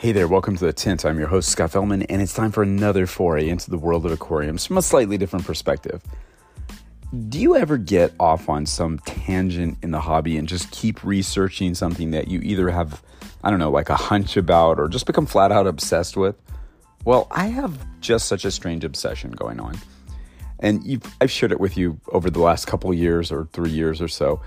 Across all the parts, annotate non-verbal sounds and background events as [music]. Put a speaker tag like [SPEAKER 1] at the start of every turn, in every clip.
[SPEAKER 1] Hey there, welcome to The Tint. I'm your host, Scott Fellman, and it's time for another foray into the world of aquariums from a slightly different perspective. Do you ever get off on some tangent in the hobby and just keep researching something that you either have, I don't know, like a hunch about or just become flat out obsessed with? Well, I have just such a strange obsession going on. And I've shared it with you over the last couple years or three years or so.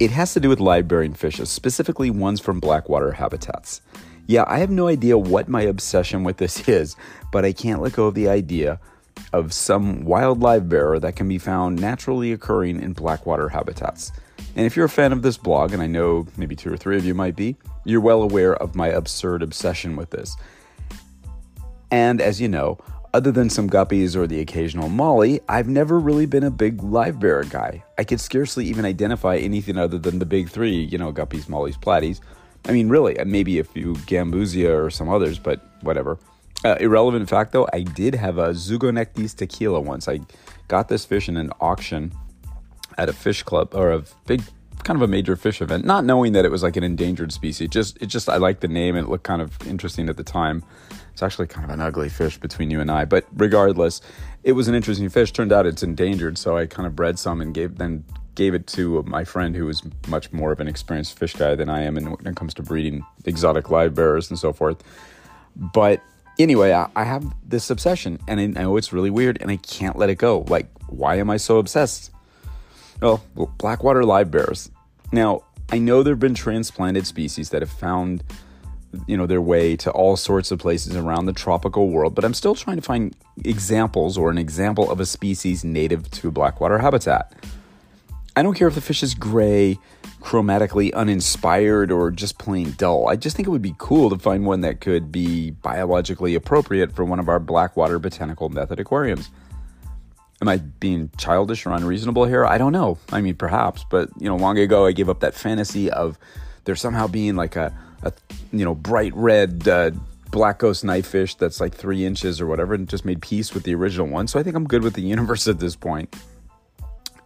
[SPEAKER 1] It has to do with live bearing fishes, specifically ones from blackwater habitats. Yeah, I have no idea what my obsession with this [laughs] is, but I can't let go of the idea of some wild live bearer that can be found naturally occurring in blackwater habitats. And if you're a fan of this blog, and I know maybe two or three of you might be, you're well aware of my absurd obsession with this. And as you know, other than some guppies or the occasional molly, I've never really been a big live bearer guy. I could scarcely even identify anything other than the big three, you know, guppies, mollies, platies, I mean, really, uh, maybe a few Gambusia or some others, but whatever. Uh, irrelevant fact though, I did have a Zoogoneticus tequila once. I got this fish in an auction at a fish club or a big kind of a major fish event, not knowing that it was like an endangered species. Just it just I liked the name and it looked kind of interesting at the time. It's actually kind of an ugly fish between you and I, but regardless, it was an interesting fish. Turned out it's endangered, so I kind of bred some and gave then gave it to my friend who is much more of an experienced fish guy than I am when it comes to breeding exotic live bearers and so forth. But anyway, I, I have this obsession, and I know it's really weird, and I can't let it go. Like, why am I so obsessed? Oh, well, blackwater live bearers. Now, I know there have been transplanted species that have found you know their way to all sorts of places around the tropical world but i'm still trying to find examples or an example of a species native to blackwater habitat I don't care if the fish is gray, chromatically uninspired, or just plain dull. I just think it would be cool to find one that could be biologically appropriate for one of our Blackwater Botanical Method aquariums. Am I being childish or unreasonable here? I don't know. I mean, perhaps, but you know, long ago I gave up that fantasy of there somehow being like a, a you know, bright red uh, black ghost knife fish that's like three inches or whatever, and just made peace with the original one. So I think I'm good with the universe at this point.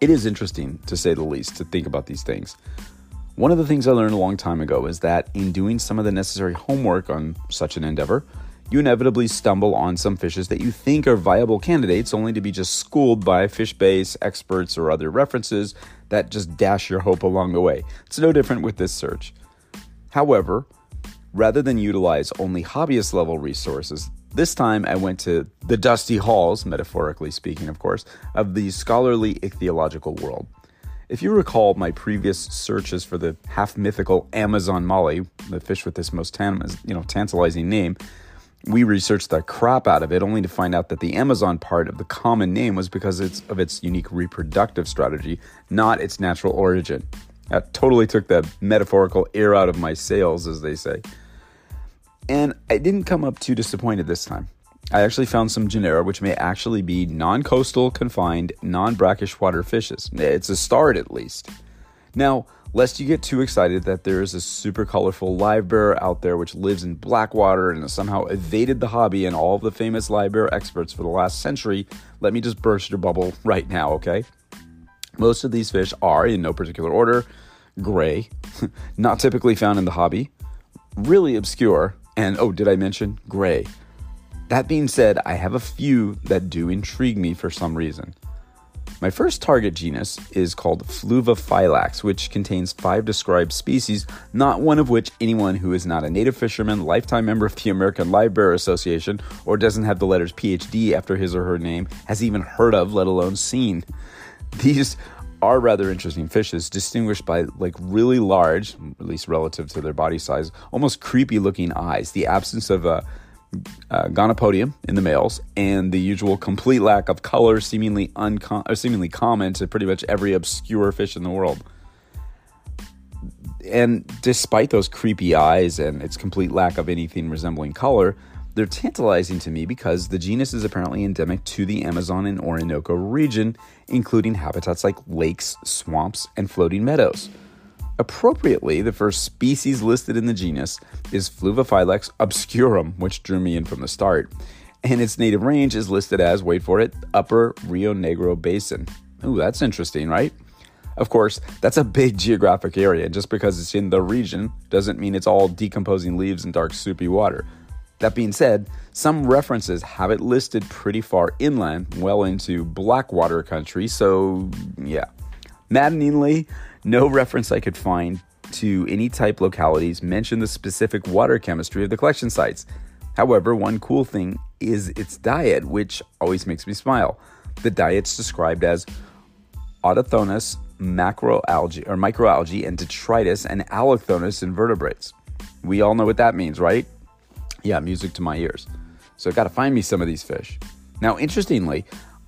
[SPEAKER 1] It is interesting, to say the least, to think about these things. One of the things I learned a long time ago is that in doing some of the necessary homework on such an endeavor, you inevitably stumble on some fishes that you think are viable candidates only to be just schooled by Fishbase experts or other references that just dash your hope along the way. It's no different with this search. However, rather than utilize only hobbyist level resources, this time I went to the dusty halls, metaphorically speaking, of course, of the scholarly ichthyological world. If you recall my previous searches for the half mythical Amazon molly, the fish with this most you know, tantalizing name, we researched the crap out of it only to find out that the Amazon part of the common name was because it's, of its unique reproductive strategy, not its natural origin. That totally took the metaphorical air out of my sails, as they say. And I didn't come up too disappointed this time. I actually found some genera which may actually be non coastal, confined, non brackish water fishes. It's a start at least. Now, lest you get too excited that there is a super colorful live bear out there which lives in Blackwater and has somehow evaded the hobby and all of the famous live bear experts for the last century, let me just burst your bubble right now, okay? Most of these fish are, in no particular order, gray, [laughs] not typically found in the hobby, really obscure, and oh, did I mention gray? That being said, I have a few that do intrigue me for some reason. My first target genus is called Fluviphylax, which contains five described species, not one of which anyone who is not a native fisherman, lifetime member of the American Live Bear Association, or doesn't have the letters PhD after his or her name has even heard of, let alone seen. These are rather interesting fishes, distinguished by like really large, at least relative to their body size, almost creepy looking eyes, the absence of a uh, gonopodium in the males, and the usual complete lack of color, seemingly uncom- seemingly common to pretty much every obscure fish in the world. And despite those creepy eyes and its complete lack of anything resembling color, they're tantalizing to me because the genus is apparently endemic to the Amazon and Orinoco region, including habitats like lakes, swamps, and floating meadows. Appropriately, the first species listed in the genus is Fluviphylax obscurum, which drew me in from the start, and its native range is listed as, wait for it, Upper Rio Negro Basin. Ooh, that's interesting, right? Of course, that's a big geographic area. Just because it's in the region doesn't mean it's all decomposing leaves and dark, soupy water. That being said, some references have it listed pretty far inland, well into Blackwater country, so yeah. Maddeningly, no reference I could find to any type localities mention the specific water chemistry of the collection sites. However, one cool thing is its diet, which always makes me smile. The diet's described as Autochthonous macroalgae or microalgae and detritus and allochthonous invertebrates. We all know what that means, right? Yeah, music to my ears. So I got to find me some of these fish. Now, interestingly,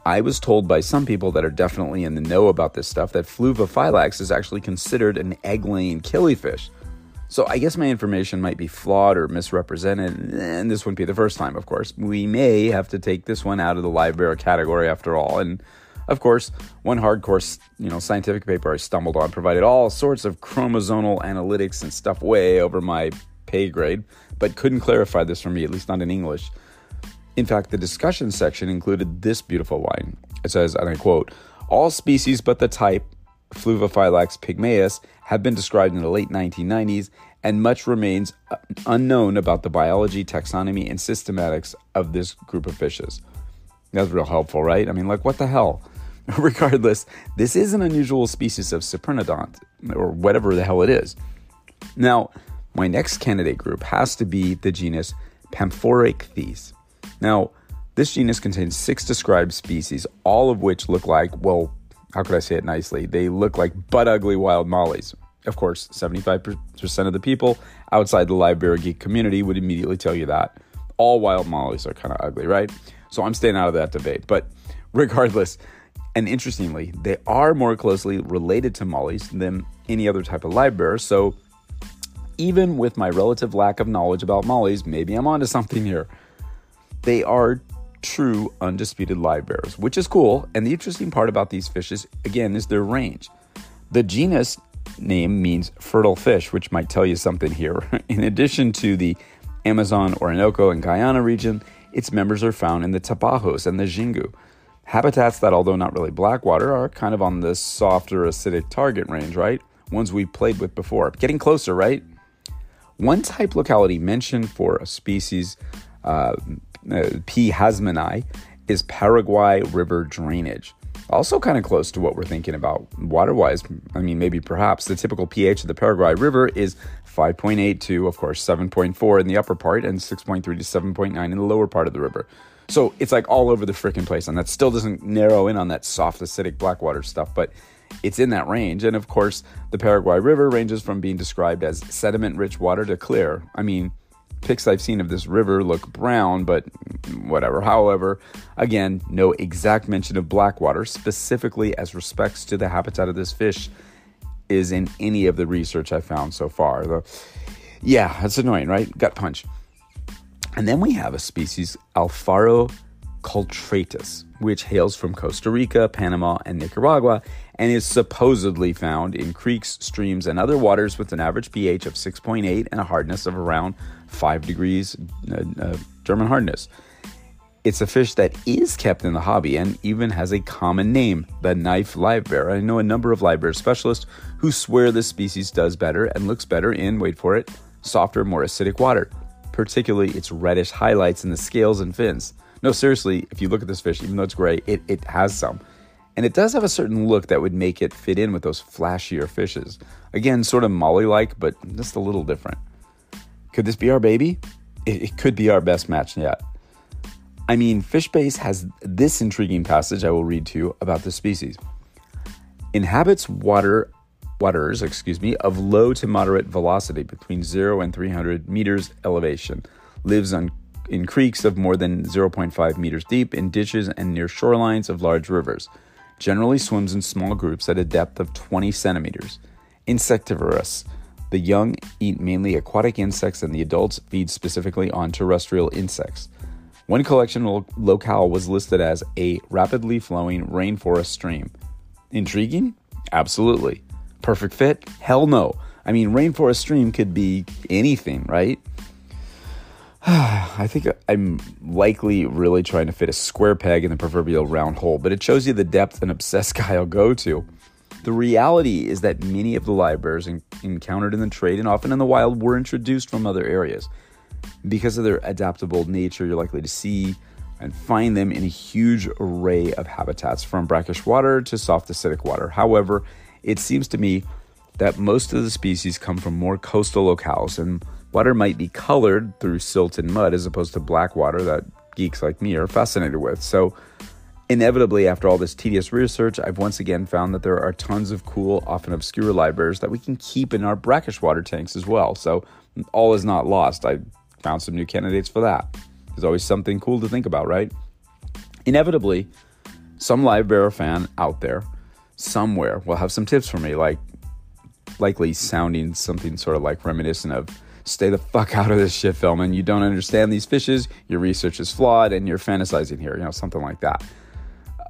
[SPEAKER 1] I was told by some people that are definitely in the know about this stuff that Fluviphylax is actually considered an egg-laying killifish. So I guess my information might be flawed or misrepresented, and this wouldn't be the first time, of course. We may have to take this one out of the live bear category after all. And of course, one hardcore, you know, scientific paper I stumbled on provided all sorts of chromosomal analytics and stuff way over my pay grade but couldn't clarify this for me, at least not in English. In fact, the discussion section included this beautiful line. It says, and I quote, all species but the type Fluviphylax pygmaeus have been described in the late 1990s, and much remains unknown about the biology, taxonomy, and systematics of this group of fishes. That's real helpful, right? I mean, like, what the hell? [laughs] Regardless, this is an unusual species of cyprinodont, or whatever the hell it is. Now, my next candidate group has to be the genus Pamphorichthys. Now, this genus contains six described species, all of which look like, well, how could I say it nicely? They look like butt ugly wild mollies. Of course, 75% of the people outside the live geek community would immediately tell you that. All wild mollies are kind of ugly, right? So I'm staying out of that debate. But regardless, and interestingly, they are more closely related to mollies than any other type of live. So even with my relative lack of knowledge about mollies, maybe I'm onto something here. They are true undisputed live bears, which is cool. And the interesting part about these fishes, again, is their range. The genus name means fertile fish, which might tell you something here. [laughs] In addition to the Amazon, Orinoco, and Guyana region, its members are found in the Tapajos and the Xingu. Habitats that, although not really blackwater, are kind of on the softer acidic target range, right? Ones we've played with before. Getting closer, right? One type locality mentioned for a species, uh, uh, P. hasemani, is Paraguay River drainage. Also, kind of close to what we're thinking about water wise. I mean, maybe perhaps the typical pH of the Paraguay River is 5.8 to, of course, 7.4 in the upper part and 6.3 to 7.9 in the lower part of the river. So it's like all over the freaking place. And that still doesn't narrow in on that soft, acidic blackwater stuff. But it's in that range. And of course, the Paraguay River ranges from being described as sediment rich water to clear. I mean, pics I've seen of this river look brown, but whatever. However, again, no exact mention of blackwater, specifically as respects to the habitat of this fish, is in any of the research I found so far. The, yeah, that's annoying, right? Gut punch. And then we have a species, Alfaro cultratus, which hails from Costa Rica, Panama, and Nicaragua, and is supposedly found in creeks, streams, and other waters with an average pH of 6.8 and a hardness of around 5 degrees uh, uh, German hardness. It's a fish that is kept in the hobby and even has a common name, the knife live bear. I know a number of live bear specialists who swear this species does better and looks better in, wait for it, softer, more acidic water, particularly its reddish highlights in the scales and fins. No, seriously, if you look at this fish, even though it's gray, it, it has some. And it does have a certain look that would make it fit in with those flashier fishes. Again, sort of molly like, but just a little different. Could this be our baby? It, it could be our best match yet. I mean, Fishbase has this intriguing passage I will read to you about the species. Inhabits water waters, excuse me, of low to moderate velocity between 0 and 300 meters elevation. Lives on in creeks of more than 0.5 meters deep, in ditches, and near shorelines of large rivers. Generally swims in small groups at a depth of 20 centimeters. Insectivorous. The young eat mainly aquatic insects, and the adults feed specifically on terrestrial insects. One collection lo- locale was listed as a rapidly flowing rainforest stream. Intriguing? Absolutely. Perfect fit? Hell no. I mean, rainforest stream could be anything, right? [sighs] I think I'm likely really trying to fit a square peg in the proverbial round hole, but it shows you the depth an obsessed [laughs] guy will go to. The reality is that many of the live bears encountered in the trade and often in the wild were introduced from other areas. Because of their adaptable nature, you're likely to see and find them in a huge array of habitats from brackish water to soft acidic water. However, it seems to me that most of the species come from more coastal locales and water might be colored through silt and mud as opposed to black water that geeks like me are fascinated with. So, inevitably, after all this tedious research, I've once again found that there are tons of cool, often obscure live bears that we can keep in our brackish water tanks as well. So, all is not lost. I found some new candidates for that. There's always something cool to think about, right? Inevitably, some live bear fan out there somewhere will have some tips for me, like likely sounding something sort of like reminiscent of stay the fuck out of this shit, Fellman. You don't understand these fishes. Your research is flawed, and you're fantasizing here. You know, something like that.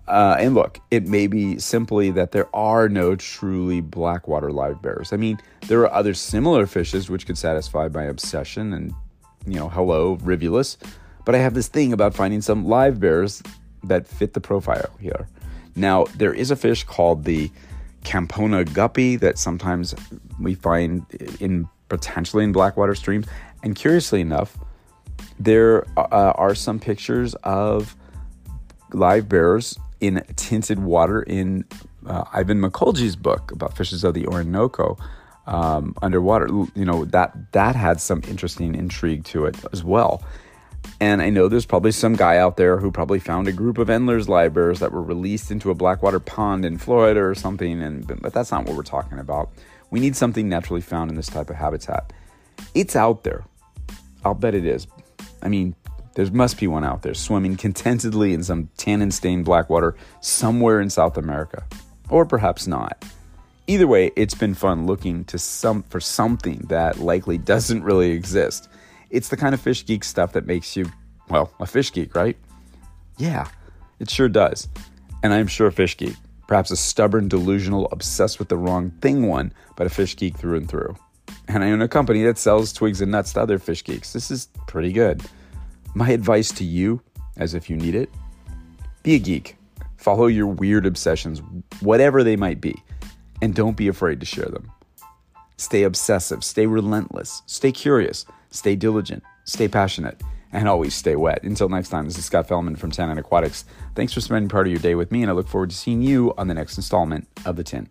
[SPEAKER 1] Uh, and look, it may be simply that there are no truly blackwater live bears. I mean, there are other similar fishes which could satisfy my obsession, and you know, hello, rivulus. But I have this thing about finding some live bears that fit the profile here. Now, there is a fish called the Campoma guppy that sometimes we find in potentially in blackwater streams. And curiously enough, there uh, are some pictures of live bears in tinted water in uh, Ivan Mikolji's book about fishes of the Orinoco um, underwater. You know that that had some interesting intrigue to it as well. And I know there's probably some guy out there who probably found a group of Endler's live bears that were released into a blackwater pond in Florida or something, and but that's not what we're talking about. We need something naturally found in this type of habitat. It's out there. I'll bet it is. I mean, there must be one out there swimming contentedly in some tannin stained black water somewhere in South America. Or perhaps not. Either way, it's been fun looking to some for something that likely doesn't really exist. It's the kind of fish geek stuff that makes you, well, a fish geek, right? Yeah, it sure does. And I'm sure fish geek. Perhaps a stubborn, delusional, obsessed with the wrong thing one, but a fish geek through and through. And I own a company that sells twigs and nuts to other fish geeks. This is pretty good. My advice to you, as if you need it, be a geek. Follow your weird obsessions, whatever they might be, and don't be afraid to share them. Stay obsessive, stay relentless, stay curious, stay diligent, stay passionate, and always stay wet. Until next time, this is Scott Fellman from Tannin Aquatics. Thanks for spending part of your day with me, and I look forward to seeing you on the next installment of The Tint.